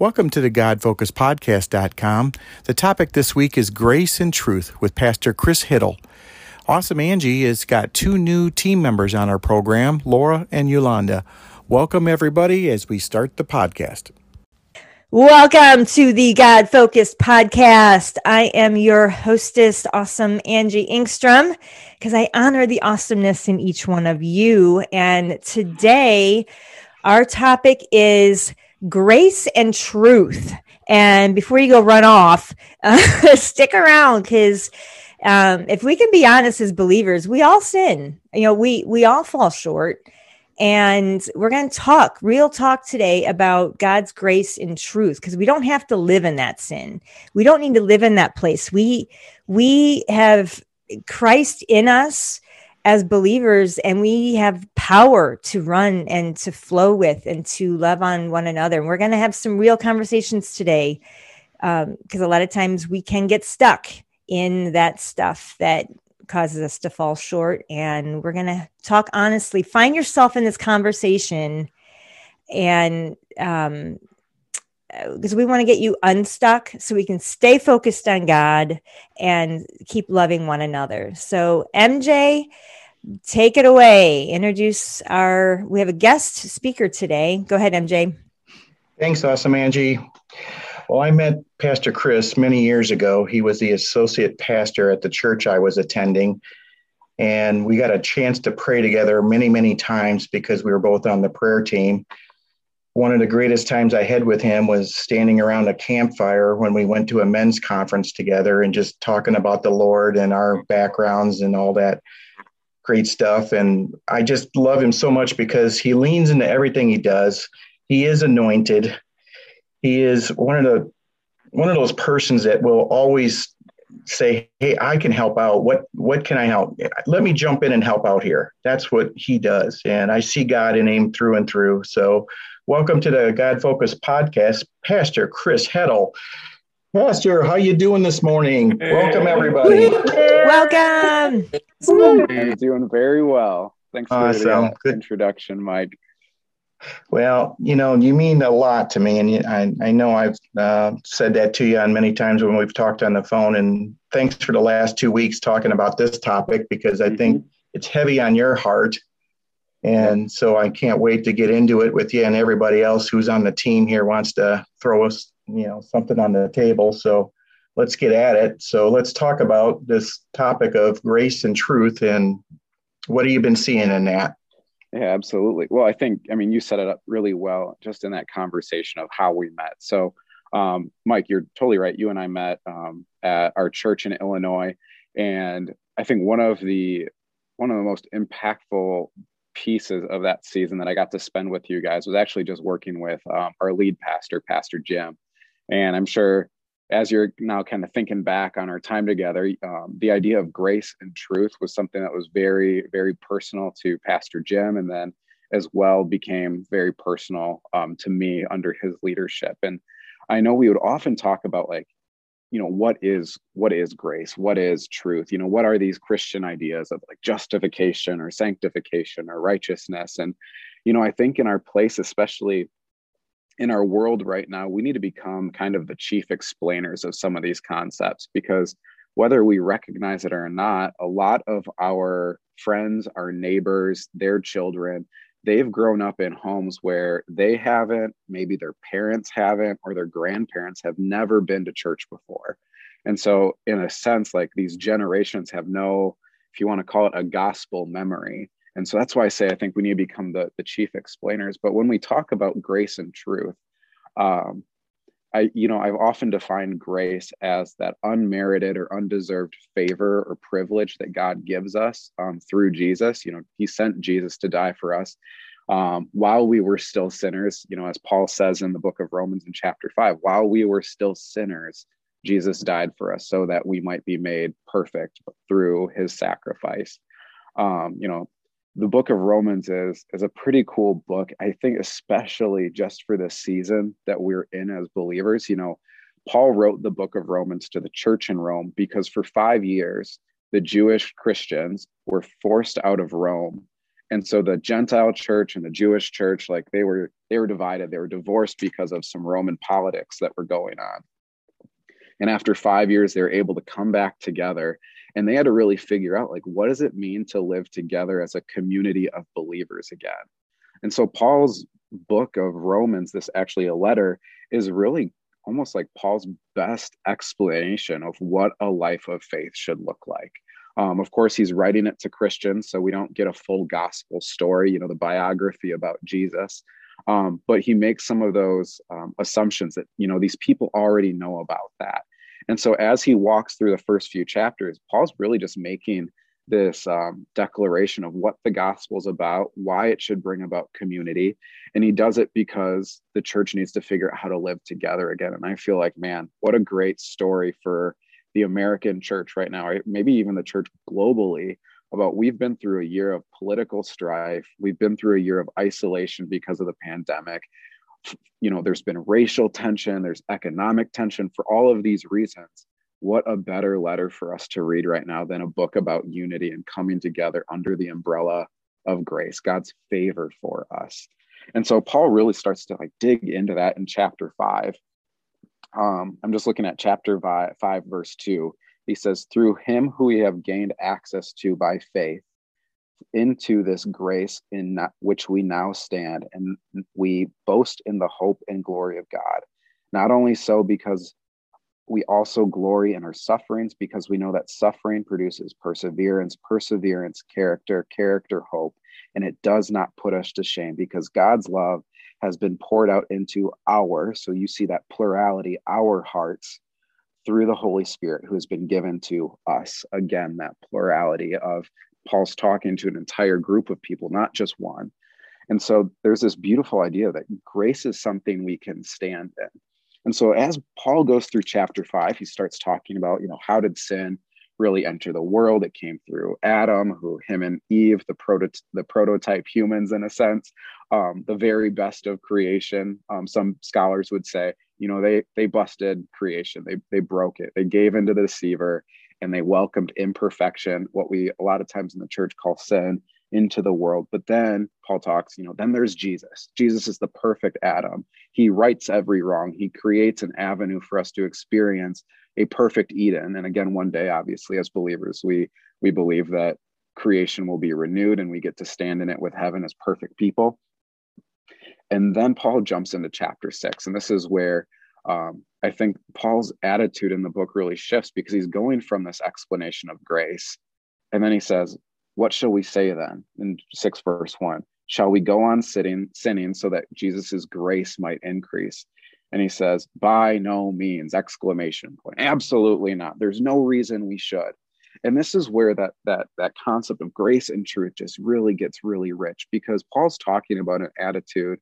Welcome to the GodFocusPodcast.com. The topic this week is Grace and Truth with Pastor Chris Hiddle. Awesome Angie has got two new team members on our program, Laura and Yolanda. Welcome, everybody, as we start the podcast. Welcome to the God Focused Podcast. I am your hostess, awesome Angie Engstrom, because I honor the awesomeness in each one of you. And today, our topic is grace and truth. And before you go run off, uh, stick around because um, if we can be honest as believers, we all sin. You know, we we all fall short. And we're going to talk, real talk today about God's grace and truth because we don't have to live in that sin. We don't need to live in that place. We we have Christ in us as believers and we have power to run and to flow with and to love on one another. And we're going to have some real conversations today because um, a lot of times we can get stuck in that stuff that causes us to fall short. And we're going to talk honestly find yourself in this conversation and um, because we want to get you unstuck so we can stay focused on God and keep loving one another. So, MJ, take it away. Introduce our, we have a guest speaker today. Go ahead, MJ. Thanks, awesome, Angie. Well, I met Pastor Chris many years ago. He was the associate pastor at the church I was attending. And we got a chance to pray together many, many times because we were both on the prayer team one of the greatest times I had with him was standing around a campfire when we went to a men's conference together and just talking about the Lord and our backgrounds and all that great stuff. And I just love him so much because he leans into everything he does. He is anointed. He is one of the one of those persons that will always say, "Hey, I can help out. What what can I help? Let me jump in and help out here." That's what he does, and I see God in him through and through. So Welcome to the God Focus podcast, Pastor Chris Heddle. Pastor, how you doing this morning? Hey. Welcome, everybody. Welcome. Hey, doing very well. Thanks for awesome. the introduction, Mike. Well, you know, you mean a lot to me, and I, I know I've uh, said that to you on many times when we've talked on the phone. And thanks for the last two weeks talking about this topic because I mm-hmm. think it's heavy on your heart and so I can't wait to get into it with you and everybody else who's on the team here wants to throw us, you know, something on the table. So let's get at it. So let's talk about this topic of grace and truth and what have you been seeing in that? Yeah, absolutely. Well, I think, I mean, you set it up really well just in that conversation of how we met. So, um, Mike, you're totally right. You and I met um, at our church in Illinois. And I think one of the one of the most impactful pieces of that season that I got to spend with you guys was actually just working with um, our lead pastor, Pastor Jim. And I'm sure as you're now kind of thinking back on our time together, um, the idea of grace and truth was something that was very, very personal to Pastor Jim. And then as well became very personal um, to me under his leadership. And I know we would often talk about like you know what is what is grace? What is truth? You know what are these christian ideas of like justification or sanctification or righteousness? And you know i think in our place especially in our world right now we need to become kind of the chief explainers of some of these concepts because whether we recognize it or not a lot of our friends our neighbors their children they've grown up in homes where they haven't, maybe their parents haven't, or their grandparents have never been to church before. And so, in a sense, like these generations have no, if you want to call it a gospel memory. And so that's why I say I think we need to become the, the chief explainers. But when we talk about grace and truth, um, I, you know, I've often defined grace as that unmerited or undeserved favor or privilege that God gives us um, through Jesus. You know, He sent Jesus to die for us um, while we were still sinners. You know, as Paul says in the book of Romans in chapter five, while we were still sinners, Jesus died for us so that we might be made perfect through His sacrifice. Um, you know, the book of Romans is is a pretty cool book. I think especially just for the season that we're in as believers. You know, Paul wrote the book of Romans to the church in Rome because for 5 years the Jewish Christians were forced out of Rome and so the gentile church and the jewish church like they were they were divided they were divorced because of some roman politics that were going on and after five years they were able to come back together and they had to really figure out like what does it mean to live together as a community of believers again and so paul's book of romans this actually a letter is really almost like paul's best explanation of what a life of faith should look like um, of course, he's writing it to Christians, so we don't get a full gospel story, you know, the biography about Jesus. Um, but he makes some of those um, assumptions that, you know, these people already know about that. And so as he walks through the first few chapters, Paul's really just making this um, declaration of what the gospel is about, why it should bring about community. And he does it because the church needs to figure out how to live together again. And I feel like, man, what a great story for the American church right now, or maybe even the church globally, about we've been through a year of political strife. We've been through a year of isolation because of the pandemic. You know, there's been racial tension, there's economic tension for all of these reasons. What a better letter for us to read right now than a book about unity and coming together under the umbrella of grace, God's favor for us. And so Paul really starts to like dig into that in chapter five um, I'm just looking at chapter five, 5, verse 2. He says, Through him who we have gained access to by faith into this grace in which we now stand, and we boast in the hope and glory of God. Not only so, because we also glory in our sufferings, because we know that suffering produces perseverance, perseverance, character, character, hope, and it does not put us to shame, because God's love has been poured out into our, so you see that plurality, our hearts through the Holy Spirit who has been given to us. Again, that plurality of Paul's talking to an entire group of people, not just one. And so there's this beautiful idea that grace is something we can stand in. And so as Paul goes through chapter five, he starts talking about, you know, how did sin really enter the world. It came through Adam, who him and Eve, the proto the prototype humans in a sense, um, the very best of creation. Um, some scholars would say, you know, they they busted creation. They they broke it. They gave into the deceiver, and they welcomed imperfection, what we a lot of times in the church call sin, into the world. But then Paul talks, you know, then there's Jesus. Jesus is the perfect Adam. He rights every wrong. He creates an avenue for us to experience a perfect Eden. And again, one day, obviously, as believers, we we believe that creation will be renewed and we get to stand in it with heaven as perfect people. And then Paul jumps into chapter six, and this is where um, I think Paul's attitude in the book really shifts because he's going from this explanation of grace, and then he says, "What shall we say then?" In six verse one, shall we go on sitting sinning so that Jesus's grace might increase? and he says by no means! Exclamation point. Absolutely not. There's no reason we should. And this is where that that that concept of grace and truth just really gets really rich because paul's talking about an attitude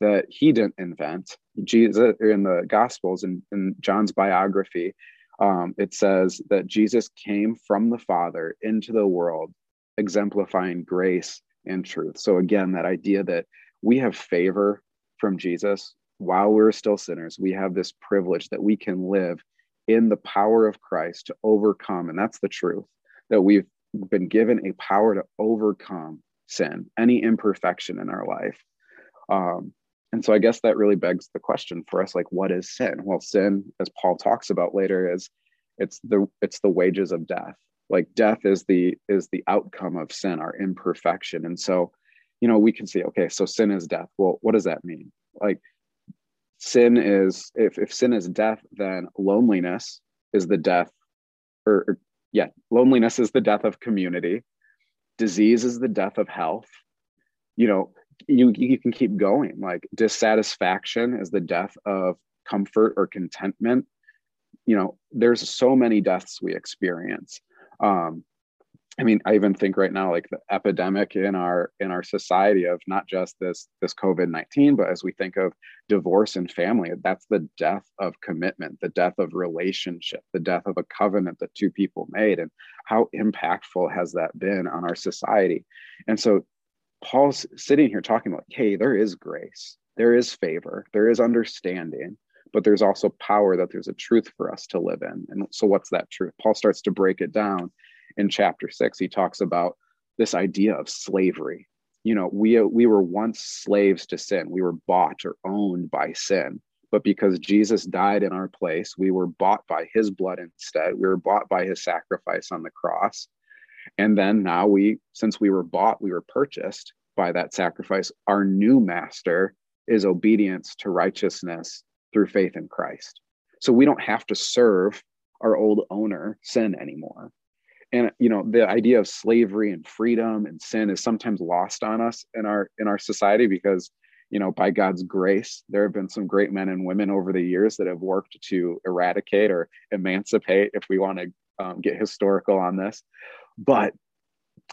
that he didn't invent jesus in the gospels and in, in john's biography um, it says that jesus came from the father into the world exemplifying grace and truth so again that idea that we have favor from jesus while we're still sinners, we have this privilege that we can live in the power of Christ to overcome. And that's the truth that we've been given a power to overcome sin, any imperfection in our life. Um, and so I guess that really begs the question for us like, what is sin? Well, sin, as Paul talks about later, is it's the it's the wages of death. Like death is the is the outcome of sin, our imperfection. And so, you know, we can see, okay, so sin is death. Well, what does that mean? Like sin is if, if sin is death then loneliness is the death or, or yeah loneliness is the death of community disease is the death of health you know you you can keep going. Like dissatisfaction is the death of comfort or contentment. You know there's so many deaths we experience. Um I mean, I even think right now, like the epidemic in our in our society of not just this this COVID nineteen, but as we think of divorce and family, that's the death of commitment, the death of relationship, the death of a covenant that two people made, and how impactful has that been on our society? And so, Paul's sitting here talking about, hey, there is grace, there is favor, there is understanding, but there's also power that there's a truth for us to live in. And so, what's that truth? Paul starts to break it down in chapter six, he talks about this idea of slavery. you know, we uh, we were once slaves to sin. We were bought or owned by sin. But because Jesus died in our place, we were bought by his blood instead. We were bought by his sacrifice on the cross. And then now we, since we were bought, we were purchased by that sacrifice. Our new master is obedience to righteousness through faith in Christ. So we don't have to serve our old owner, sin, anymore and you know the idea of slavery and freedom and sin is sometimes lost on us in our in our society because you know by god's grace there have been some great men and women over the years that have worked to eradicate or emancipate if we want to um, get historical on this but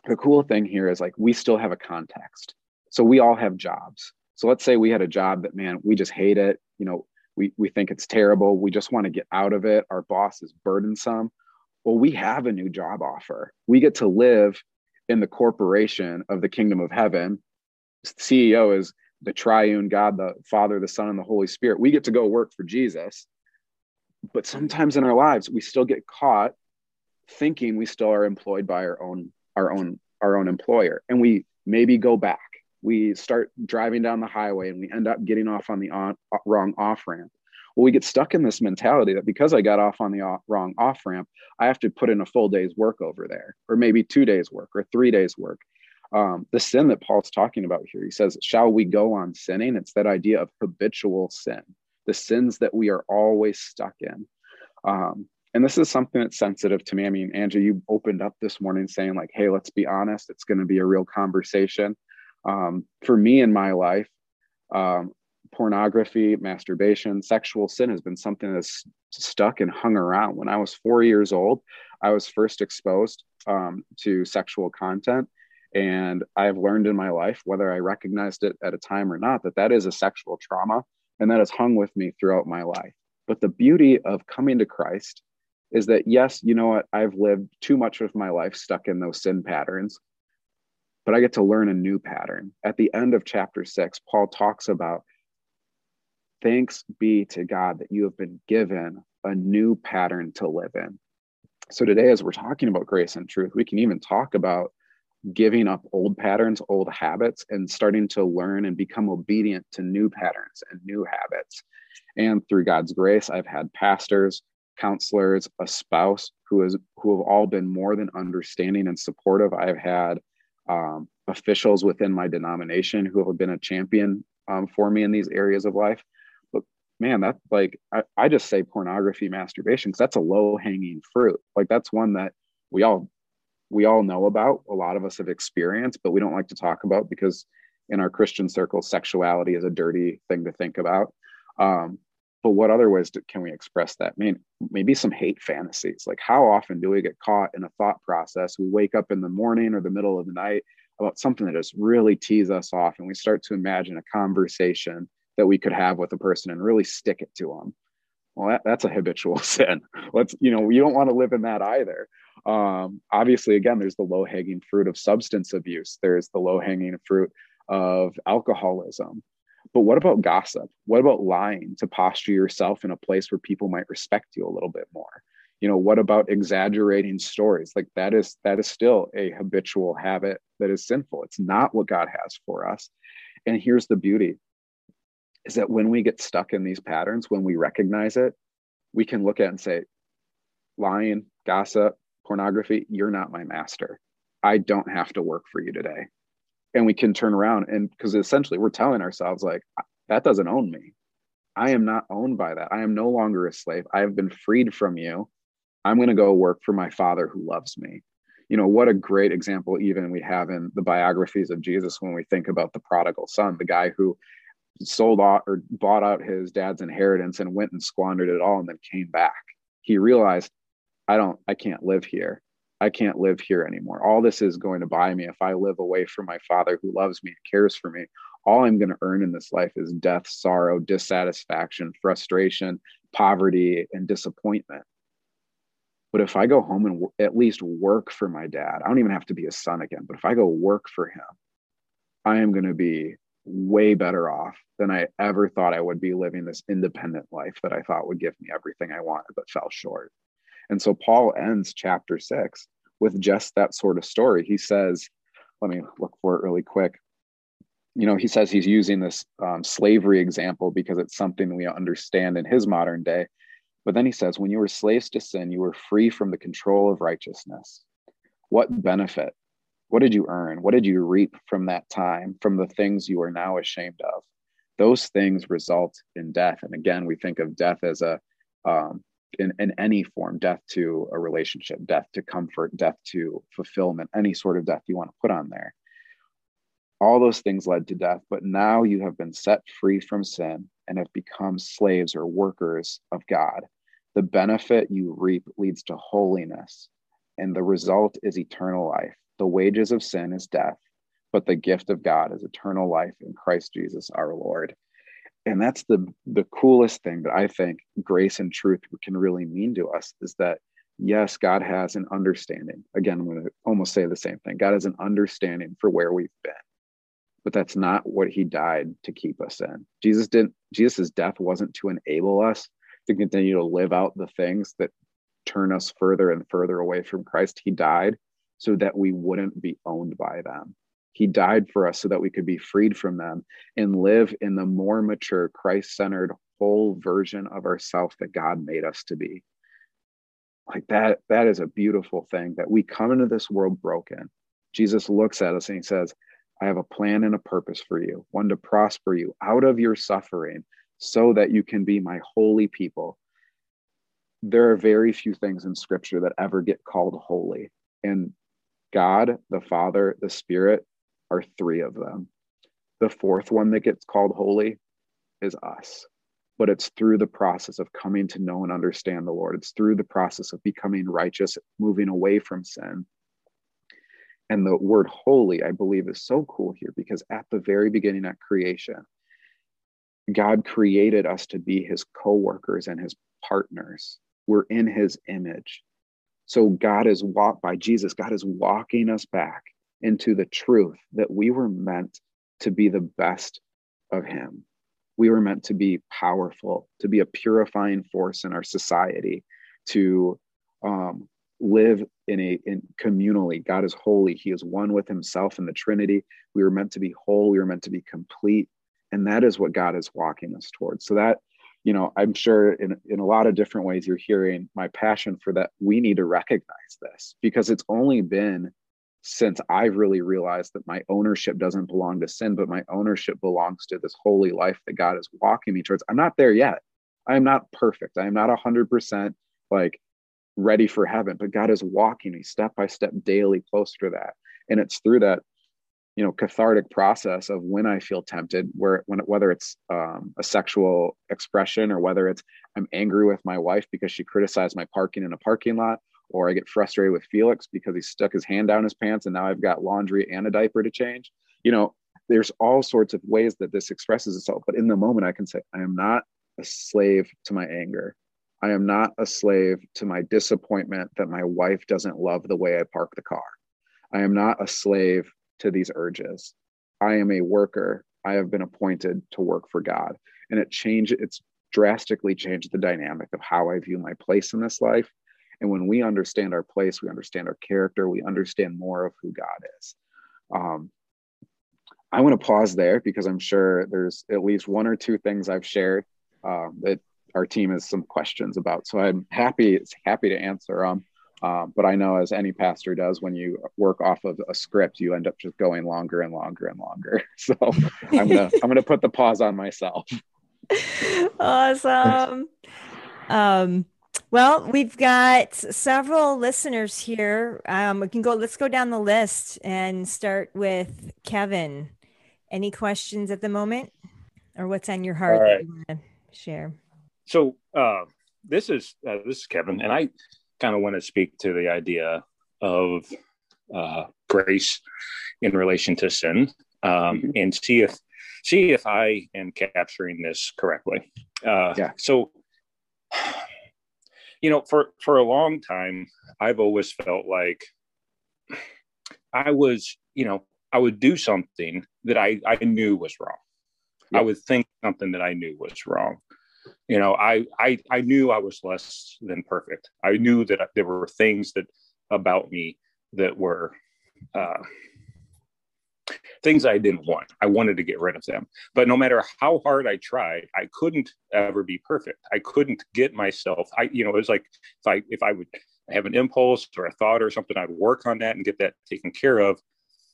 the cool thing here is like we still have a context so we all have jobs so let's say we had a job that man we just hate it you know we, we think it's terrible we just want to get out of it our boss is burdensome well, we have a new job offer. We get to live in the corporation of the kingdom of heaven. CEO is the triune God, the Father, the Son, and the Holy Spirit. We get to go work for Jesus. But sometimes in our lives, we still get caught thinking we still are employed by our own our own our own employer and we maybe go back we start driving down the highway and we end up getting off on the on, wrong off ramp well, we get stuck in this mentality that because I got off on the off, wrong off ramp, I have to put in a full day's work over there, or maybe two days' work, or three days' work. Um, the sin that Paul's talking about here, he says, Shall we go on sinning? It's that idea of habitual sin, the sins that we are always stuck in. Um, and this is something that's sensitive to me. I mean, Angie, you opened up this morning saying, like, hey, let's be honest, it's going to be a real conversation. Um, for me in my life, um, pornography, masturbation, sexual sin has been something that's stuck and hung around. When I was four years old, I was first exposed um, to sexual content. And I've learned in my life, whether I recognized it at a time or not, that that is a sexual trauma and that has hung with me throughout my life. But the beauty of coming to Christ is that, yes, you know what? I've lived too much of my life stuck in those sin patterns, but I get to learn a new pattern. At the end of chapter six, Paul talks about Thanks be to God that you have been given a new pattern to live in. So, today, as we're talking about grace and truth, we can even talk about giving up old patterns, old habits, and starting to learn and become obedient to new patterns and new habits. And through God's grace, I've had pastors, counselors, a spouse who is who have all been more than understanding and supportive. I've had um, officials within my denomination who have been a champion um, for me in these areas of life But man, that's like I, I just say pornography, masturbation, because that's a low hanging fruit. Like that's one that we all we all know about. A lot of us have experienced, but we don't like to talk about because in our Christian circles, sexuality is a dirty thing to think about. Um, but what other ways do, can we express that? I mean, maybe some hate fantasies. Like, how often do we get caught in a thought process? We wake up in the morning or the middle of the night about something that just really tees us off, and we start to imagine a conversation that we could have with a person and really stick it to them well that, that's a habitual sin let's you know you don't want to live in that either um, obviously again there's the low hanging fruit of substance abuse there's the low hanging fruit of alcoholism but what about gossip? What about lying to posture yourself in a place where people might respect you a little bit more? You know what about exaggerating stories? Like that is that is still a habitual habit that is sinful. It's not what god has for us. And here's the beauty is that when we get stuck in these patterns, when we recognize it, we can look at and say, lying, gossip, pornography, you're not my master. I don't have to work for you today. And we can turn around and because essentially we're telling ourselves, like, that doesn't own me. I am not owned by that. I am no longer a slave. I have been freed from you. I'm going to go work for my father who loves me. You know, what a great example, even we have in the biographies of Jesus when we think about the prodigal son, the guy who sold out or bought out his dad's inheritance and went and squandered it all and then came back. He realized, I don't, I can't live here. I can't live here anymore. All this is going to buy me if I live away from my father who loves me and cares for me. All I'm going to earn in this life is death, sorrow, dissatisfaction, frustration, poverty, and disappointment. But if I go home and w- at least work for my dad, I don't even have to be a son again, but if I go work for him, I am going to be way better off than I ever thought I would be living this independent life that I thought would give me everything I wanted, but fell short. And so Paul ends chapter six with just that sort of story. He says, let me look for it really quick. you know, he says he's using this um, slavery example because it's something we understand in his modern day. But then he says, when you were slaves to sin, you were free from the control of righteousness. What benefit? What did you earn? What did you reap from that time, from the things you are now ashamed of? Those things result in death. And again, we think of death as a, um, in, in any form, death to a relationship, death to comfort, death to fulfillment, any sort of death you want to put on there all those things led to death, but now you have been set free from sin and have become slaves or workers of God. The benefit you reap leads to holiness, and the result is eternal life. The wages of sin is death, but the gift of God is eternal life in Christ Jesus our Lord. And that's the, the coolest thing that I think grace and truth can really mean to us is that yes, God has an understanding. Again, I'm going to almost say the same thing. God has an understanding for where we've been but that's not what he died to keep us in. Jesus didn't, Jesus's death wasn't to enable us to continue to live out the things that turn us further and further away from Christ. He died so that we wouldn't be owned by them. He died for us so that we could be freed from them and live in the more mature, Christ centered, whole version of ourself that God made us to be. Like that, that is a beautiful thing that we come into this world broken. Jesus looks at us and he says, I have a plan and a purpose for you, one to prosper you out of your suffering so that you can be my holy people. There are very few things in scripture that ever get called holy. And God, the Father, the Spirit are three of them. The fourth one that gets called holy is us. But it's through the process of coming to know and understand the Lord. It's through the process of becoming righteous, moving away from sin, and the word holy, I believe, is so cool here because at the very beginning at creation, God created us to be his co workers and his partners. We're in his image. So God is walked by Jesus, God is walking us back into the truth that we were meant to be the best of him. We were meant to be powerful, to be a purifying force in our society, to um, live in a in communally. God is holy. He is one with himself in the trinity. We were meant to be whole. We were meant to be complete. And that is what god is walking us towards. So that you know i'm sure in, in a lot of different ways you're hearing my passion for that. We need to recognize this because it's only been since i've really realized that my ownership doesn't belong to sin but my ownership belongs to this holy life that god is walking me towards i'm not there yet. I am not perfect. I am not 100% like ready for heaven but god is walking me step by step daily closer to that. And it's through that you know cathartic process of when i feel tempted where when whether it's um, a sexual expression or whether it's i'm angry with my wife because she criticized my parking in a parking lot or i get frustrated with felix because he stuck his hand down his pants and now i've got laundry and a diaper to change you know there's all sorts of ways that this expresses itself but in the moment i can say i am not a slave to my anger I am not a slave to my disappointment that my wife doesn't love the way I park the car. I am not a slave to these urges. I am a worker. I have been appointed to work for God. And it changed, it's drastically changed the dynamic of how I view my place in this life. And when we understand our place, we understand our character, we understand more of who God is. Um, I want to pause there because I'm sure there's at least one or two things I've shared uh, that our team has some questions about. So I'm happy happy to answer them. Um, but I know as any pastor does, when you work off of a script, you end up just going longer and longer and longer. So I'm gonna I'm gonna put the pause on myself. Awesome. Um, well, we've got several listeners here. Um, we can go. Let's go down the list and start with Kevin. Any questions at the moment, or what's on your heart right. that you want to share? So uh, this is uh, this is Kevin, and I kind of want to speak to the idea of uh, grace in relation to sin, um, mm-hmm. and see if see if I am capturing this correctly. Uh, yeah. So, you know, for for a long time, I've always felt like I was, you know, I would do something that I I knew was wrong. I would think something that I knew was wrong. You know I, I i knew i was less than perfect. I knew that there were things that about me that were uh, things I didn't want. I wanted to get rid of them. But no matter how hard I tried, I couldn't ever be perfect. I couldn't get myself. I, you know, it was like if I if I would have an impulse or a thought or something, I'd work on that and get that taken care of.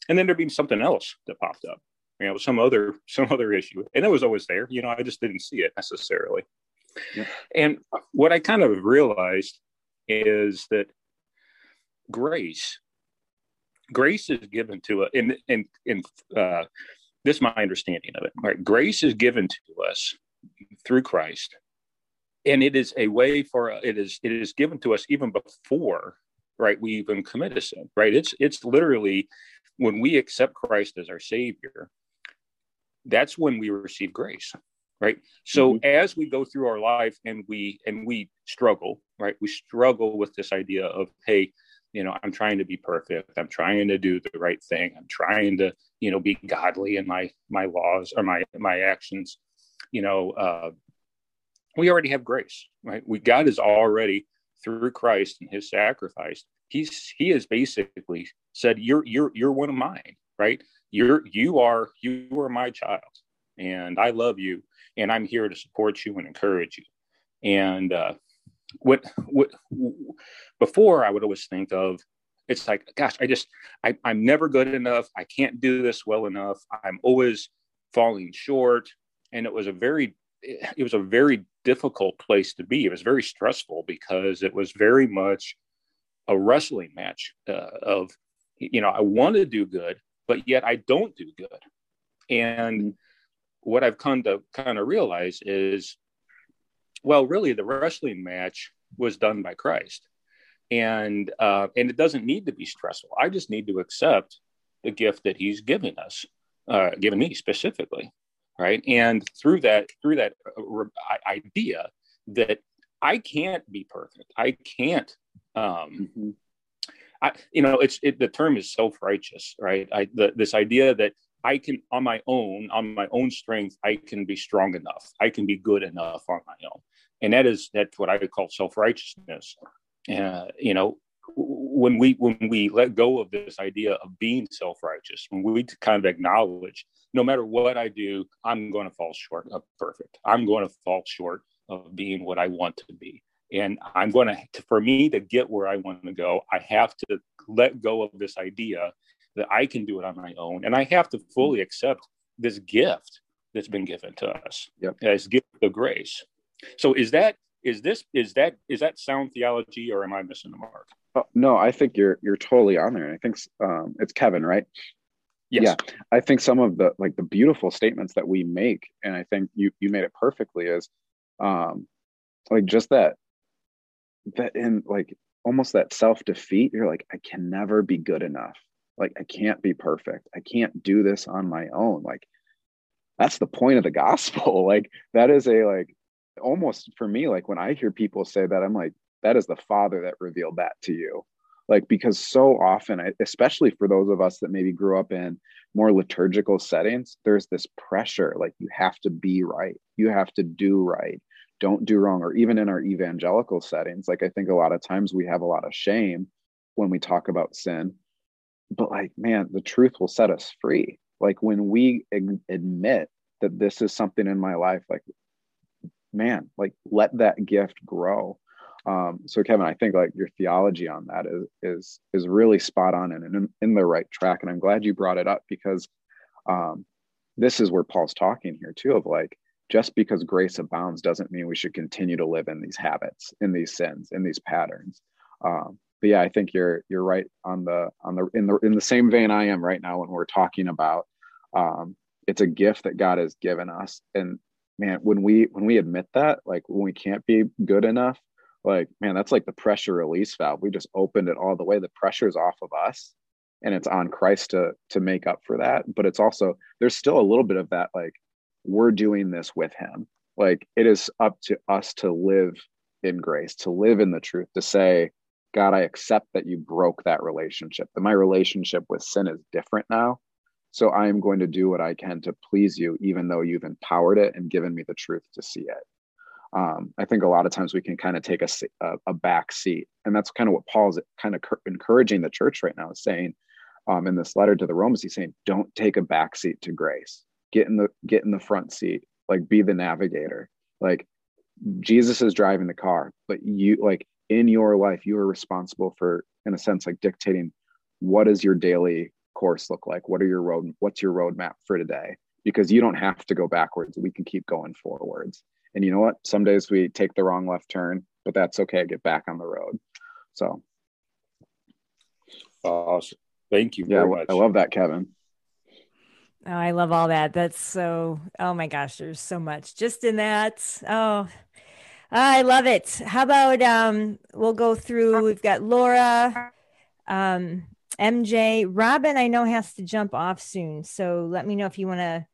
And then there'd be something else that popped up, you know, some other some other issue, and it was always there. You know, I just didn't see it necessarily. Yeah. And what I kind of realized is that grace grace is given to us in in in uh, this is my understanding of it right? Grace is given to us through christ and it is a way for it is it is given to us even before right we even commit a sin right? It's it's literally when we accept christ as our savior that's when we receive grace right? So mm-hmm. as we go through our life and we and we struggle right? We struggle with this idea of hey you know i'm trying to be perfect. I'm trying to do the right thing. I'm trying to you know be godly in my my laws or my my actions. You know uh we already have grace right? We god is already through christ and his sacrifice he's he has basically said you're you're you're one of mine right? You're you are you are my child and i love you and i'm here to support you and encourage you. And uh what what before I would always think of it's like gosh I just I, I'm never good enough. I can't do this well enough. I'm always falling short. And it was a very it was a very difficult place to be. It was very stressful because it was very much a wrestling match uh, of you know I want to do good but yet I don't do good. And what I've come to kind of realize is well, really, the wrestling match was done by Christ, and uh, and it doesn't need to be stressful. I just need to accept the gift that He's given us, uh, given me specifically, right? And through that, through that uh, idea that I can't be perfect, I can't. Um, mm-hmm. I, you know, it's it, the term is self righteous, right? I, the, this idea that I can, on my own, on my own strength, I can be strong enough. I can be good enough on my own, and that is that's what I call self righteousness. Uh, you know, when we when we let go of this idea of being self righteous, when we kind of acknowledge, no matter what I do, I'm going to fall short of perfect. I'm going to fall short of being what I want to be, and I'm going to, for me to get where I want to go, I have to let go of this idea that I can do it on my own. And I have to fully accept this gift that's been given to us yep. as gift of grace. So is that is this is that is that sound theology or am I missing the mark? Oh, no, I think you're you're totally on there. I think um, it's Kevin, right? Yes. Yeah, I think some of the like the beautiful statements that we make, and I think you you made it perfectly is, um, like just that that in like almost that self defeat. You're like, I can never be good enough like i can't be perfect. I can't do this on my own. Like that's the point of the gospel. Like that is a like almost for me like when i hear people say that i'm like that is the father that revealed that to you. Like because so often especially for those of us that maybe grew up in more liturgical settings there's this pressure like you have to be right. You have to do right. Don't do wrong. Or even in our evangelical settings like i think a lot of times we have a lot of shame when we talk about sin but like man the truth will set us free. Like when we ag- admit that this is something in my life like man like let that gift grow. Um, so kevin i think like your theology on that is is is really spot on and in, in the right track and i'm glad you brought it up because um, this is where paul's talking here too of like just because grace abounds doesn't mean we should continue to live in these habits in these sins in these patterns. Um, but yeah, I think you're you're right on the on the in the in the same vein I am right now when we're talking about um, it's a gift that God has given us, and man, when we when we admit that, like when we can't be good enough, like man, that's like the pressure release valve. We just opened it all the way. The pressure's off of us, and it's on Christ to to make up for that. But it's also there's still a little bit of that like we're doing this with Him. Like it is up to us to live in grace, to live in the truth, to say God, I accept that you broke that relationship, that my relationship with sin is different now. So I am going to do what I can to please you, even though you've empowered it and given me the truth to see it. Um, I think a lot of times we can kind of take a, a, a back seat. And that's kind of what Paul's kind of encouraging the church right now is saying, um, in this letter to the Romans, he's saying, don't take a back seat to grace. Get in the get in the front seat. Like be the navigator. Like Jesus is driving the car, but you like in your life, you are responsible for, in a sense, like dictating what does your daily course look like? What are your road? What's your roadmap for today? Because you don't have to go backwards. We can keep going forwards. And you know what? Some days we take the wrong left turn, but that's okay. Get back on the road. So awesome. Thank you yeah, I love that, Kevin. Oh, I love all that. That's so, oh my gosh, there's so much just in that. Oh, I love it. How about um we'll go through we've got Laura, um, MJ, Robin, I know has to jump off soon. So let me know if you want to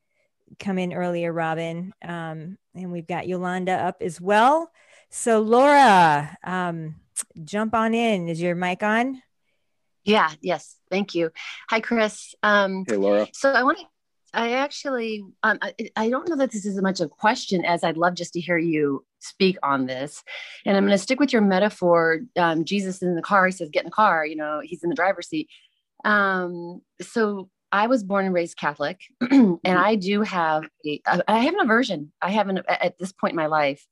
come in earlier, Robin. Um, and we've got Yolanda up as well. So Laura, um, jump on in. Is your mic on? Yeah, yes. Thank you. Hi, Chris. Um, hey, Laura. So I want to, I actually, um, I, I, don't know that this is as much of a question as I'd love just to hear you speak on this. And I'm going to stick with your metaphor. Um, Jesus is in the car. He says, get in the car. You know, he's in the driver's seat. Um, so I was born and raised Catholic, and I do have a, I have an aversion. I have an at this point in my life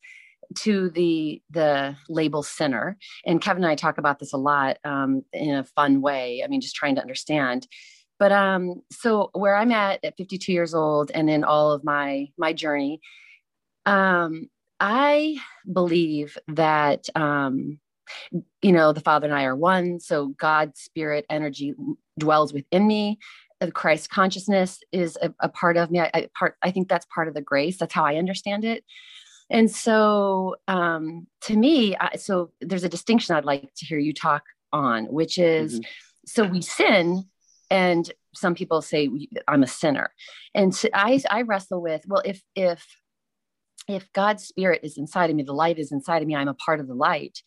to the the label sinner and kevin and i talk about this a lot um, in a fun way i mean just trying to understand but um so where i'm at at 52 years old and in all of my my journey um i believe that um you know the father and i are one so god's spirit energy dwells within me. The christ consciousness is a, a part of me. I, I part i think that's part of the grace. That's how i understand it. And so um, to me, I, so there's a distinction I'd like to hear you talk on, which is mm-hmm. so we sin, and some people say I'm a sinner, and so I I wrestle with well if if if God's spirit is inside of me, the light is inside of me, I'm a part of the light,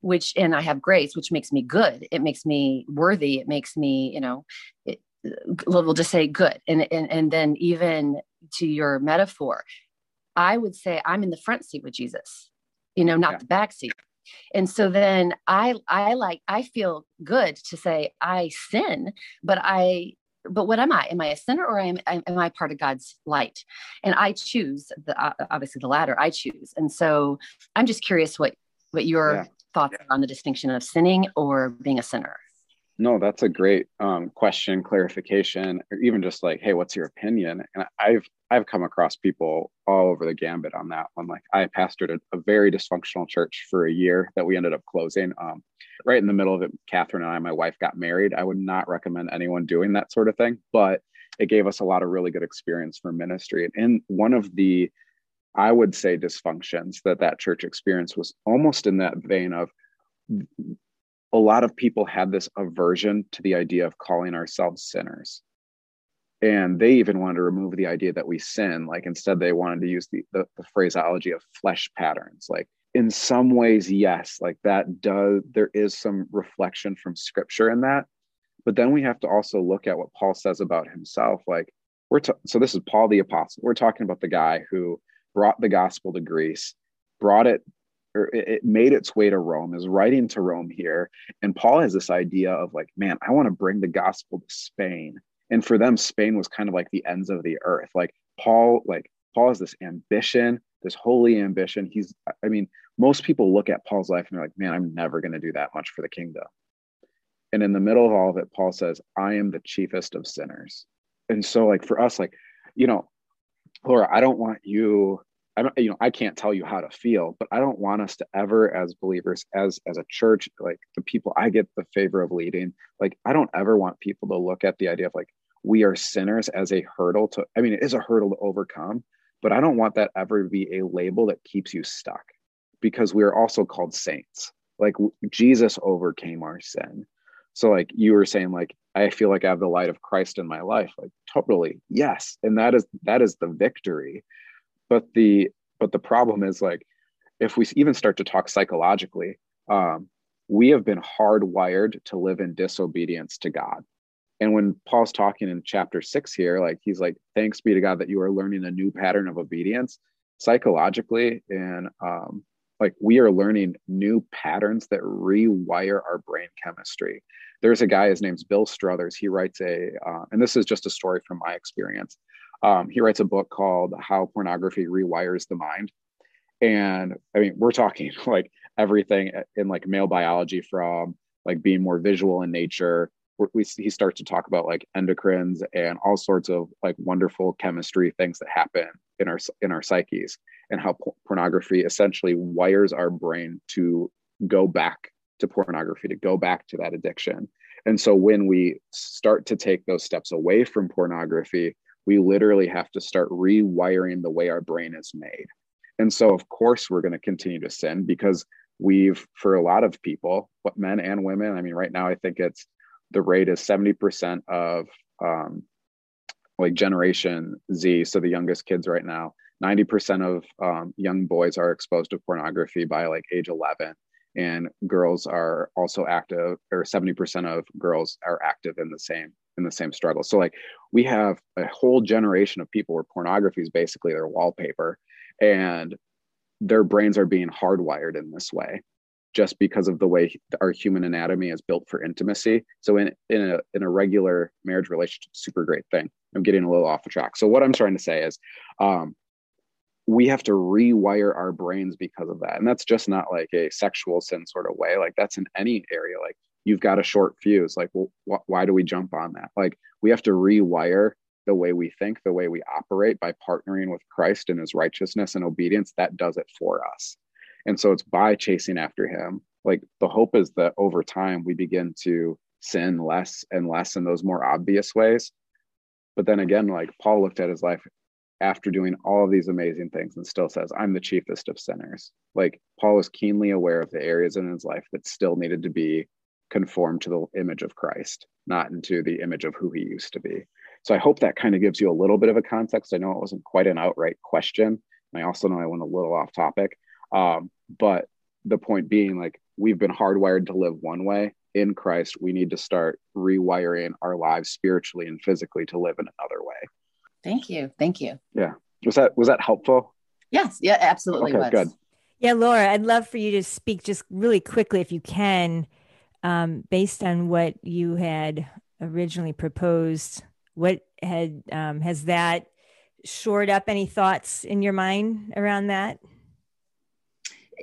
which and I have grace, which makes me good. It makes me worthy. It makes me you know. It, we'll just say good and, and and then even to your metaphor I would say I'm in the front seat with Jesus, you know, not yeah. the back seat. And so then I I like I feel good to say I sin, but I but what am I? Am I a sinner or am, am I part of God's light? And I choose the uh, obviously the latter. I choose. And so I'm just curious what what your yeah. thoughts yeah. on the distinction of sinning or being a sinner. No, that's a great um, question, clarification, or even just like, hey, what's your opinion? And I've I've come across people all over the gambit on that one. Like I pastored a, a very dysfunctional church for a year that we ended up closing. Um, right in the middle of it, Catherine and I, my wife, got married. I would not recommend anyone doing that sort of thing, but it gave us a lot of really good experience for ministry. And one of the, I would say, dysfunctions that that church experienced was almost in that vein of a lot of people had this aversion to the idea of calling ourselves sinners. And they even wanted to remove the idea that we sin like instead they wanted to use the, the, the, phraseology of flesh patterns like in some ways yes like that does there is some reflection from scripture in that. But then we have to also look at what paul says about himself like we're t- so this is paul the apostle. We're talking about the guy who brought the gospel to greece brought it or it made its way to Rome, is writing to Rome here. And Paul has this idea of like, man, I want to bring the gospel to Spain. And for them, Spain was kind of like the ends of the earth. Like Paul, like Paul has this ambition, this holy ambition. He's, I mean, most people look at Paul's life and they're like, man, I'm never going to do that much for the kingdom. And in the middle of all of it, Paul says, I am the chiefest of sinners. And so, like, for us, like, you know, Laura, I don't want you I don't, you know, I can't tell you how to feel, but I don't want us to ever, as believers, as as a church, like the people I get the favor of leading, like I don't ever want people to look at the idea of like we are sinners as a hurdle to. I mean, it is a hurdle to overcome, but I don't want that ever to be a label that keeps you stuck, because we are also called saints. Like Jesus overcame our sin. So, like you were saying, like I feel like I have the light of Christ in my life. Like totally, yes, and that is that is the victory but the but the problem is like if we even start to talk psychologically um, we have been hardwired to live in disobedience to god. And when paul's talking in chapter six here like he's like thanks be to god that you are learning a new pattern of obedience. Psychologically and um, like we are learning new patterns that rewire our brain chemistry. There's a guy his name's bill struthers. He writes a uh, and this is just a story from my experience um, he writes a book called how pornography rewires the mind. And i mean we're talking like everything in like male biology from like being more visual in nature. We, he starts to talk about like endocrines and all sorts of like wonderful chemistry things that happen in our in our psyches and how pornography essentially wires our brain to go back to pornography to go back to that addiction. And so when we start to take those steps away from pornography we literally have to start rewiring the way our brain is made. And so of course we're going to continue to sin because we've for a lot of people what men and women i mean right now i think it's the rate is 70% of um, like generation z so the youngest kids right now. 90% of um, young boys are exposed to pornography by like age 11 and girls are also active or 70% of girls are active in the same in the same struggle so like we have a whole generation of people where pornography is basically their wallpaper and their brains are being hardwired in this way just because of the way our human anatomy is built for intimacy. So in in a in a regular marriage relationship, super great thing. I'm getting a little off the track. So what I'm trying to say is, um, we have to rewire our brains because of that, and that's just not like a sexual sin sort of way. Like that's in any area. Like you've got a short fuse. Like, wh- why do we jump on that? Like we have to rewire the way we think, the way we operate by partnering with Christ and His righteousness and obedience. That does it for us. And so it's by chasing after him. Like the hope is that over time we begin to sin less and less in those more obvious ways. But then again, like Paul looked at his life after doing all of these amazing things and still says, I'm the chiefest of sinners. Like Paul was keenly aware of the areas in his life that still needed to be conformed to the image of Christ, not into the image of who he used to be. So I hope that kind of gives you a little bit of a context. I know it wasn't quite an outright question. I also know I went a little off topic, um, but the point being, like, we've been hardwired to live one way. In Christ, we need to start rewiring our lives spiritually and physically to live in another way. Thank you. Thank you. Yeah. Was that was that helpful? Yes. Yeah, absolutely. Okay, was. good. Yeah, Laura, I'd love for you to speak just really quickly, if you can, um, based on what you had originally proposed. What had um, has that shored up any thoughts in your mind around that?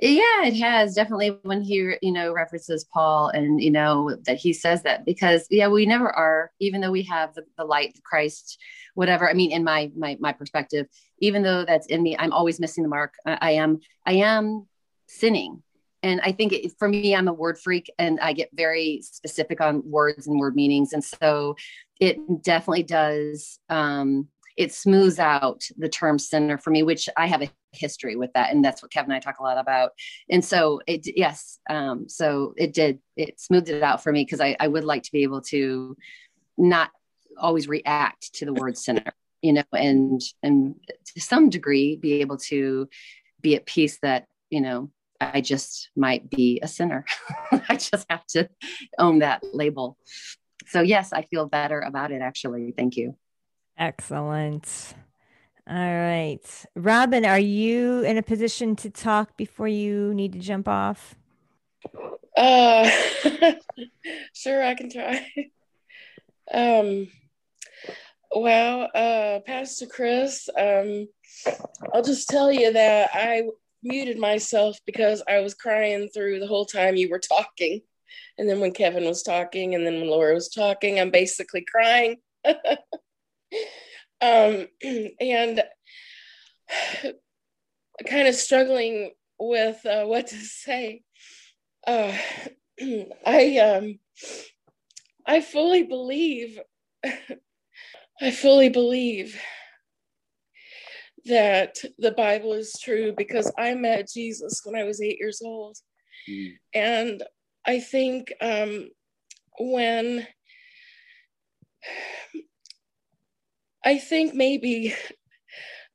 yeah it has definitely when he you know references paul and you know that he says that because yeah we never are even though we have the, the light christ whatever i mean in my my my perspective even though that's in me i'm always missing the mark i, I am i am sinning and i think it, for me i'm a word freak and i get very specific on words and word meanings and so it definitely does um it smooths out the term sinner for me, which I have a history with that. And that's what Kevin and I talk a lot about. And so it, yes. Um, so it did, it smoothed it out for me because I, I would like to be able to not always react to the word sinner, you know, and, and to some degree be able to be at peace that, you know, I just might be a sinner. I just have to own that label. So yes, I feel better about it actually. Thank you. Excellent. All right. Robin, are you in a position to talk before you need to jump off? Uh sure I can try. Um well, uh Pastor Chris, um I'll just tell you that I muted myself because I was crying through the whole time you were talking. And then when Kevin was talking and then when Laura was talking, I'm basically crying. um, and kind of struggling with uh, what to say. Uh, I um, I fully believe. I fully believe that the Bible is true because I met Jesus when I was eight years old, mm. and I think um, when I think maybe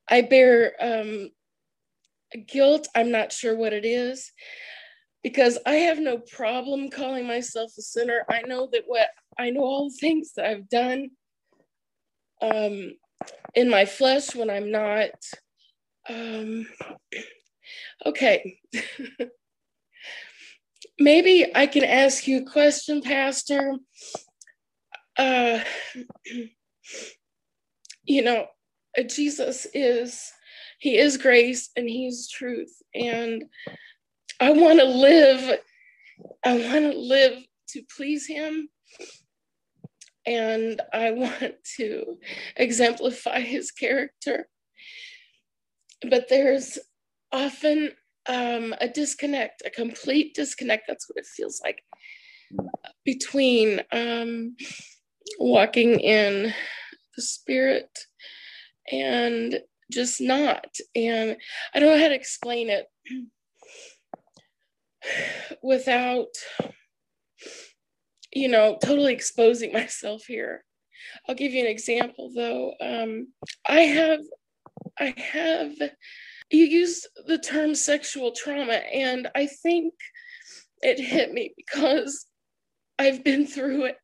I bear um, guilt. I'm not sure what it is because I have no problem calling myself a sinner. I know that what I know all the things that I've done um, in my flesh when I'm not um, Okay. Maybe I can ask you a question, Pastor. Uh, you know, Jesus is, he is grace and he's truth. And I want to live, I want to live to please him. And I want to exemplify his character. But there's often um, a disconnect, a complete disconnect. That's what it feels like between um, walking in the spirit and just not. And I don't know how to explain it without, you know, totally exposing myself here. I'll give you an example though. Um, I have, I have you use the term sexual trauma, and I think it hit me because I've been through it.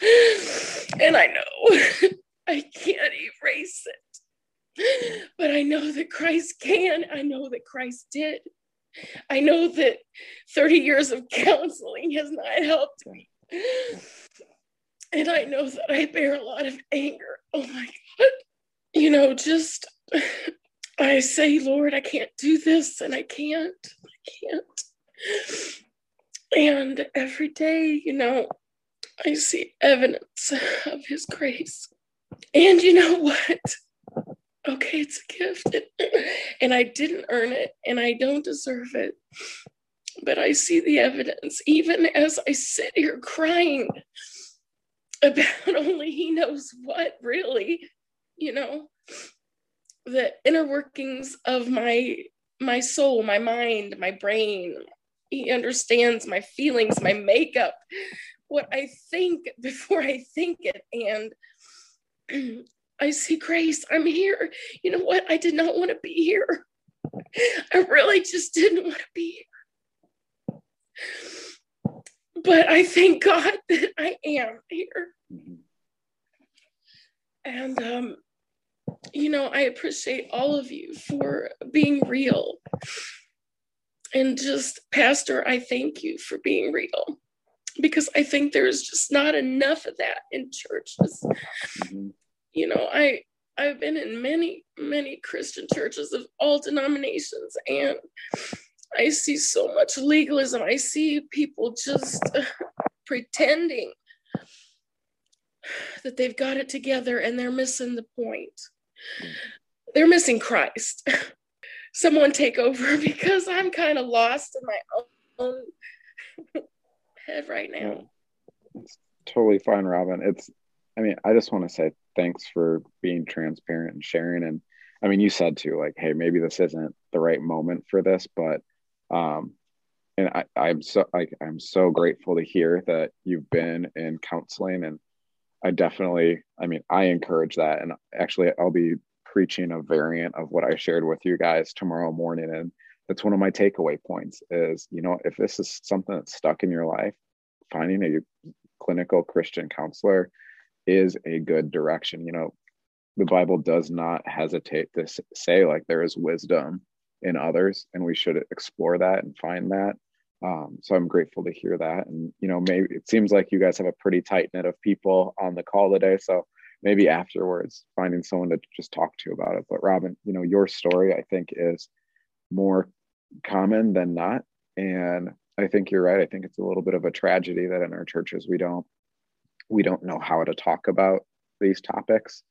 And I know I can't erase it. But I know that Christ can. I know that Christ did. I know that 30 years of counseling has not helped me. And I know that I bear a lot of anger. Oh my God. You know, just I say, Lord, I can't do this and I can't, I can't. And every day, you know, I see evidence of His grace. And you know what? Okay, it's a gift. And I didn't earn it and I don't deserve it. But I see the evidence, even as I sit here crying about only He knows what, really, you know the inner workings of my my soul, my mind, my brain. He understands my feelings, my makeup, what I think before I think it. And I see grace. I'm here. You know what? I did not want to be here. I really just didn't want to be here. But I thank God that I am here. And um, you know, I appreciate all of you for being real. And just, Pastor, I thank you for being real because I think there's just not enough of that in churches. You know, I I've been in many, many Christian churches of all denominations, and I see so much legalism. I see people just pretending that they've got it together and they're missing the point they're missing Christ. Someone take over because I'm kind of lost in my own head right now. It's totally fine, Robin. It's, I mean, I just want to say thanks for being transparent and sharing. And I mean, you said too, like, hey, maybe this isn't the right moment for this, but, um, and I, I'm so like I'm so grateful to hear that you've been in counseling and I definitely, I mean, I encourage that. And actually, I'll be preaching a variant of what I shared with you guys tomorrow morning. And that's one of my takeaway points is, you know, if this is something that's stuck in your life, finding a clinical Christian counselor is a good direction. You know, the Bible does not hesitate to say like there is wisdom in others, and we should explore that and find that. Um, so I'm grateful to hear that. And, you know, maybe it seems like you guys have a pretty tight knit of people on the call today. So maybe afterwards finding someone to just talk to about it. But Robin, you know, your story I think is more common than not. And I think you're right. I think it's a little bit of a tragedy that in our churches we don't we don't know how to talk about these topics.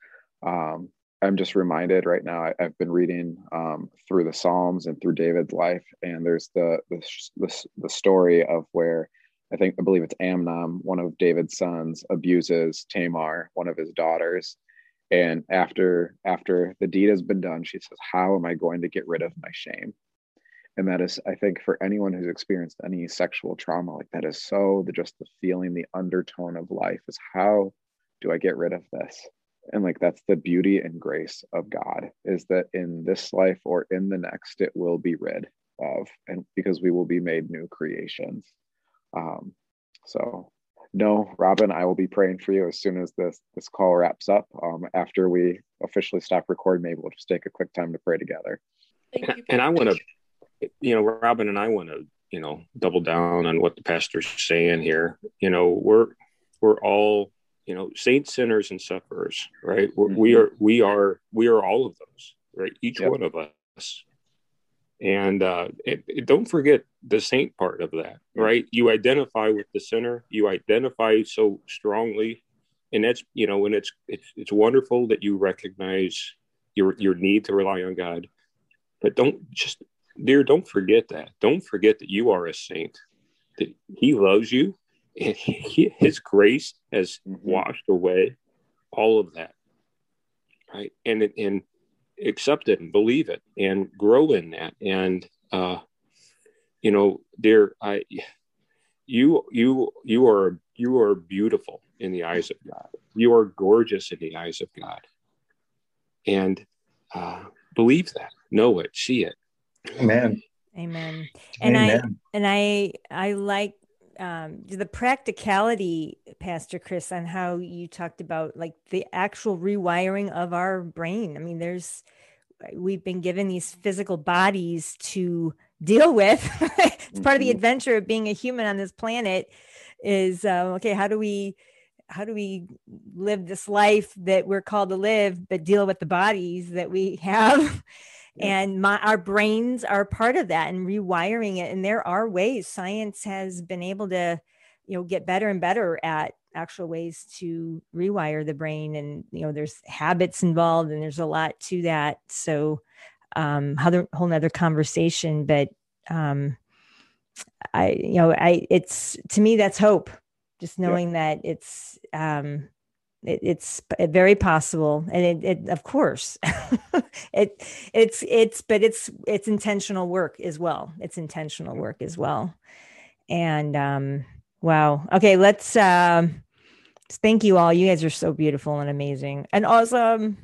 Um, I'm just reminded right now. I, have been reading um, through the Psalms and through David's life, and there's the, the the the story of where I think I believe it's Amnon, one of David's sons, abuses Tamar, one of his daughters, and after after the deed has been done, she says, "How am I going to get rid of my shame?" And that is, I think, for anyone who's experienced any sexual trauma, like that is so the just the feeling, the undertone of life is how do I get rid of this? And like that's the beauty and grace of god is that in this life or in the next it will be rid of and because we will be made new creations. Um so no robin i will be praying for you as soon as this this call wraps up. Um after we officially stop recording maybe we'll just take a quick time to pray together. Thank you, and i want to you know, Robin and I want to, you know, double down on what the pastor's saying here. You know, we're we're all, you know, saints, sinners, and sufferers, right? Mm-hmm. We are we are we are all of those, right? Each yep. one of us. And uh, it, it, don't forget the saint part of that, right? You identify with the sinner. You identify so strongly, and that's you know, and it's it's it's wonderful that you recognize your your need to rely on God, but don't just dear, don't forget that. Don't forget that you are a saint, that He loves you, he, His grace has washed away all of that, right? And and accept it and believe it and grow in that. And uh, you know, dear, I, you you you are you are beautiful in the eyes of God. You are gorgeous in the eyes of God, and uh, believe that, know it, see it, Amen. Amen. And Amen. I and I I like um, the practicality, Pastor Chris, on how you talked about like the actual rewiring of our brain. I mean, there's we've been given these physical bodies to deal with. it's part of the mm-hmm. adventure of being a human on this planet. Is uh, okay. How do we how do we live this life that we're called to live, but deal with the bodies that we have? And my our brains are part of that and rewiring it and there are ways science has been able to you know get better and better at actual ways to rewire the brain and you know there's habits involved and there's a lot to that. So um other whole nother conversation but um i you know i it's to me that's hope. Just knowing yeah. that it's um it, it's very possible, and it, it of course, it it's it's but it's it's intentional work as well. It's intentional work as well, and um, wow. Okay, let's. Um, thank you all. You guys are so beautiful and amazing, and awesome.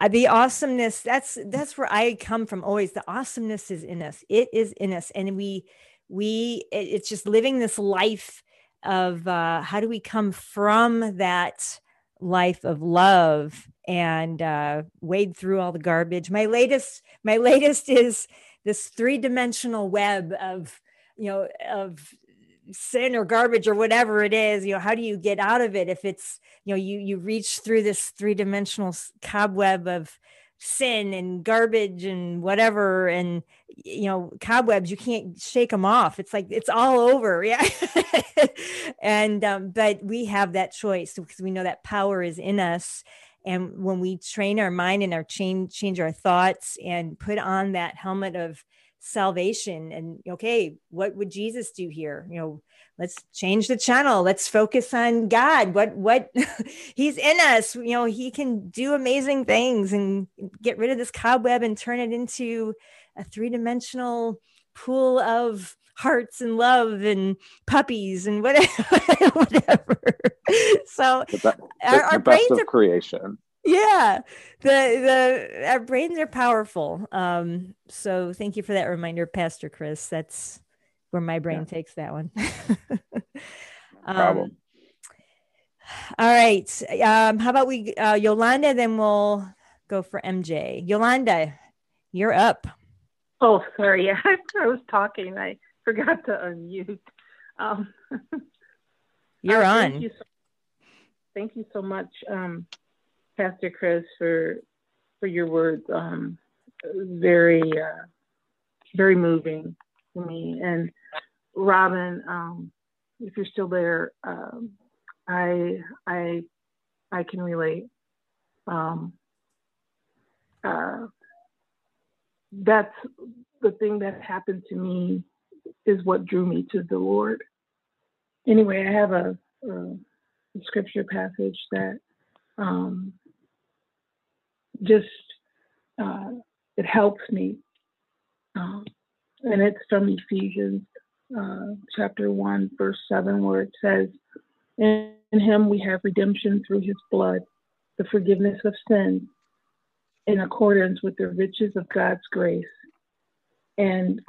Uh, the awesomeness that's that's where I come from. Always the awesomeness is in us. It is in us, and we we it, it's just living this life of uh, how do we come from that life of love and uh, wade through all the garbage. My latest, my latest is this three-dimensional web of, you know, of sin or garbage or whatever it is. You know, how do you get out of it if it's, you know, you you reach through this three-dimensional cobweb of sin and garbage and whatever and you know cobwebs you can't shake them off. It's like it's all over. Yeah. And um, but we have that choice because we know that power is in us. And when we train our mind and our change change our thoughts and put on that helmet of salvation and okay what would jesus do here? You know let's change the channel. Let's focus on god. What what he's in us. You know he can do amazing things and get rid of this cobweb and turn it into a three-dimensional pool of hearts and love and puppies and whatever. Whatever so the, our, our brains are creation. Yeah the the our brains are powerful. Um so thank you for that reminder pastor chris. That's where my brain yeah. takes that one. um, problem. All right. Um, how about we, uh, Yolanda, then we'll go for MJ. Yolanda, you're up. Oh, sorry. Yeah, I was talking. I forgot to unmute. Um, you're uh, on. Thank you, so, thank you so much, um, Pastor Chris, for for your words. Um, very, uh, very moving me. And Robin, um, if you're still there, um, I I I can relate. Um, uh, that's the thing that happened to me is what drew me to the Lord. Anyway, I have a, a scripture passage that um, just uh, it helps me. Um, and it's from Ephesians uh, chapter 1, verse 7, where it says, In him we have redemption through his blood, the forgiveness of sins, in accordance with the riches of God's grace. And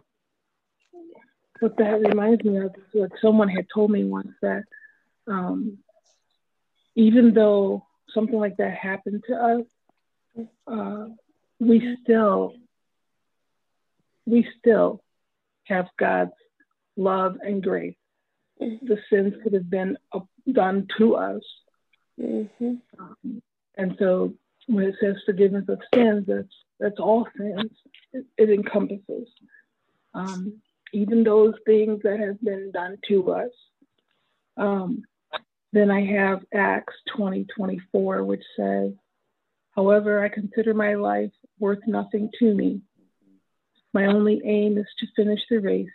what that reminds me of is what someone had told me once that um, even though something like that happened to us, uh, we still we still have God's love and grace. Mm-hmm. The sins could have been done to us. Mm-hmm. Um, and so when it says forgiveness of sins, that's that's all sins. It, it encompasses um, even those things that have been done to us. Um, then I have Acts 20, 24, which says, However, I consider my life worth nothing to me. My only aim is to finish the race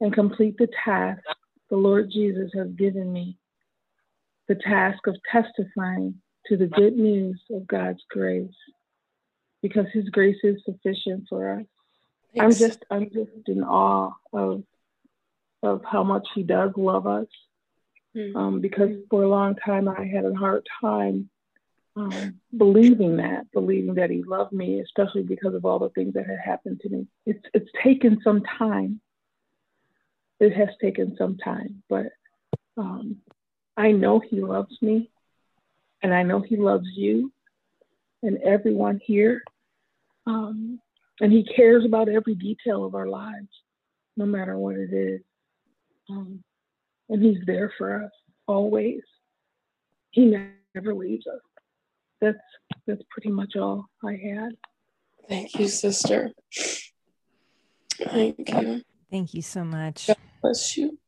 and complete the task the Lord Jesus has given me the task of testifying to the good news of God's grace because his grace is sufficient for us. I'm just I'm just in awe of of how much he does love us. Mm-hmm. Um, because for a long time I had a hard time um, believing that, believing that he loved me, especially because of all the things that had happened to me. It's it's taken some time. It has taken some time, but um, I know He loves me, and I know He loves you and everyone here. Um, and He cares about every detail of our lives, no matter what it is. Um, and He's there for us always. He never leaves us. That's that's pretty much all I had. Thank you, sister. Thank you. Thank you so much. God bless you.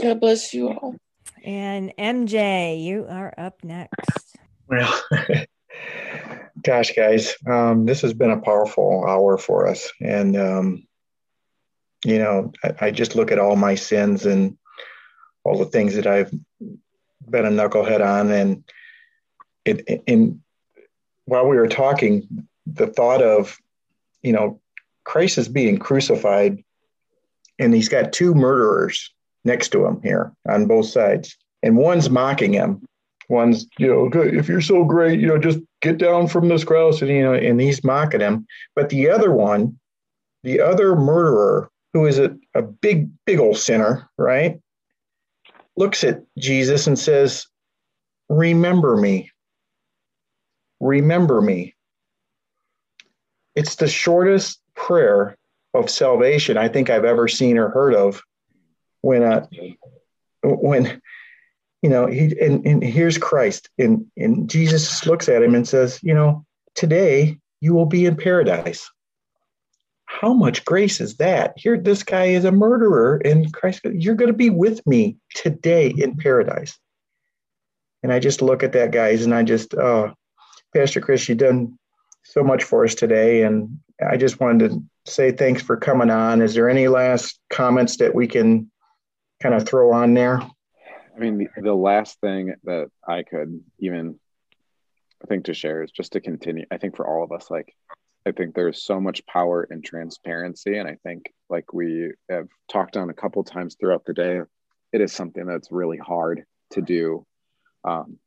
God bless you all. And MJ, you are up next. Well, gosh, guys, um, this has been a powerful hour for us. And, um, you know, I, I, just look at all my sins and all the things that I've been a knucklehead on. And in, while we were talking, the thought of, you know, Christ is being crucified and he's got two murderers next to him here on both sides. And one's mocking him. One's, you know, if you're so great, you know, just get down from this cross. And, you know, and he's mocking him. But the other one, the other murderer, who is a, a big, big old sinner, right? Looks at Jesus and says, Remember me. Remember me. It's the shortest prayer of salvation I think I've ever seen or heard of when uh, when you know he and, and here's Christ and and Jesus looks at him and says, you know, today you will be in paradise. How much grace is that? Here, this guy is a murderer, and Christ, you're going to be with me today in paradise. And I just look at that, guys, and I just, oh, Pastor Chris, you've done so much for us today, and I just wanted to say thanks for coming on. Is there any last comments that we can kind of throw on there? I mean, the, the last thing that I could even think to share is just to continue. I think for all of us, like, I think there's so much power in transparency. And I think, like we have talked on a couple times throughout the day, it is something that's really hard to do. Um,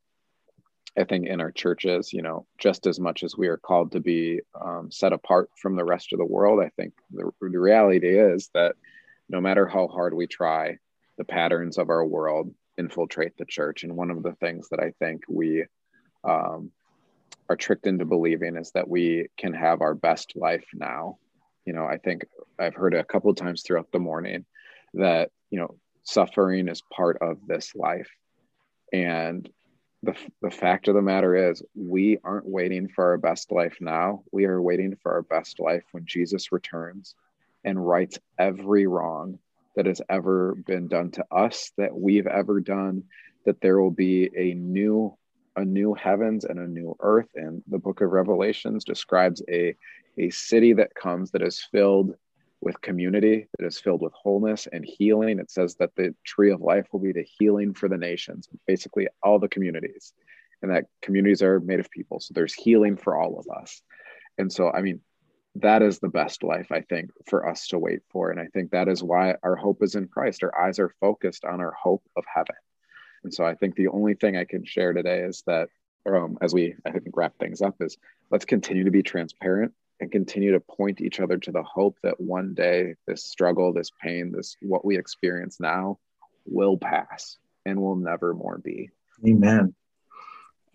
I think in our churches, you know, just as much as we are called to be um, set apart from the rest of the world, I think the, the reality is that no matter how hard we try, the patterns of our world infiltrate the church. And one of the things that I think we um, are tricked into believing is that we can have our best life now. You know, I think I've heard a couple times throughout the morning that, you know, suffering is part of this life. And the, the fact of the matter is, we aren't waiting for our best life now. We are waiting for our best life when Jesus returns and rights every wrong that has ever been done to us, that we've ever done, that there will be a new a new heavens and a new earth. And the book of Revelations describes a, a city that comes that is filled with community, that is filled with wholeness and healing. It says that the tree of life will be the healing for the nations, basically all the communities, and that communities are made of people. So there's healing for all of us. And so, I mean, that is the best life, I think, for us to wait for. And I think that is why our hope is in Christ. Our eyes are focused on our hope of heaven. And so I think the only thing I can share today is that, um, as we, I think, wrap things up, is let's continue to be transparent and continue to point each other to the hope that one day this struggle, this pain, this what we experience now will pass and will never more be. Amen.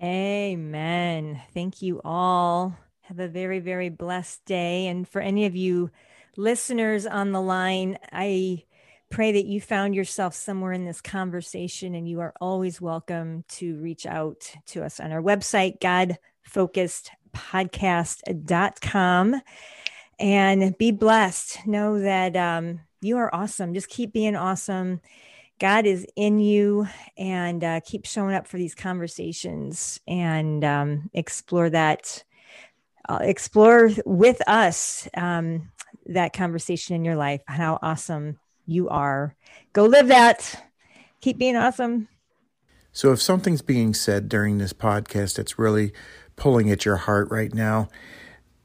Amen. Thank you all. Have a very, very blessed day. And for any of you listeners on the line, I pray that you found yourself somewhere in this conversation and you are always welcome to reach out to us on our website, godfocusedpodcast.com. And be blessed. Know that um, you are awesome. Just keep being awesome. God is in you and uh, keep showing up for these conversations and um, explore that. Uh, explore with us um, that conversation in your life, how awesome you are. Go live that. Keep being awesome. So, if something's being said during this podcast that's really pulling at your heart right now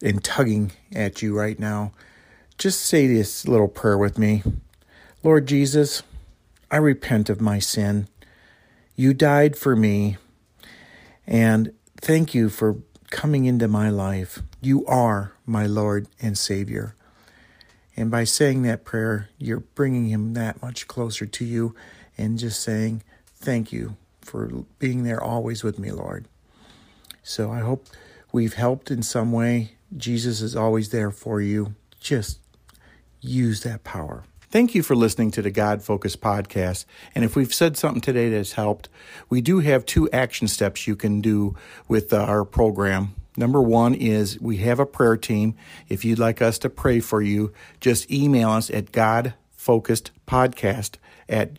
and tugging at you right now, just say this little prayer with me Lord Jesus, I repent of my sin. You died for me, and thank you for coming into my life. You are my Lord and Savior. And by saying that prayer, you're bringing him that much closer to you and just saying, Thank you for being there always with me, Lord. So I hope we've helped in some way. Jesus is always there for you. Just use that power. Thank you for listening to the God Focus podcast. And if we've said something today that's helped, we do have two action steps you can do with uh, our program. Number one is we have a prayer team. If you'd like us to pray for you, just email us at godfocusedpodcast at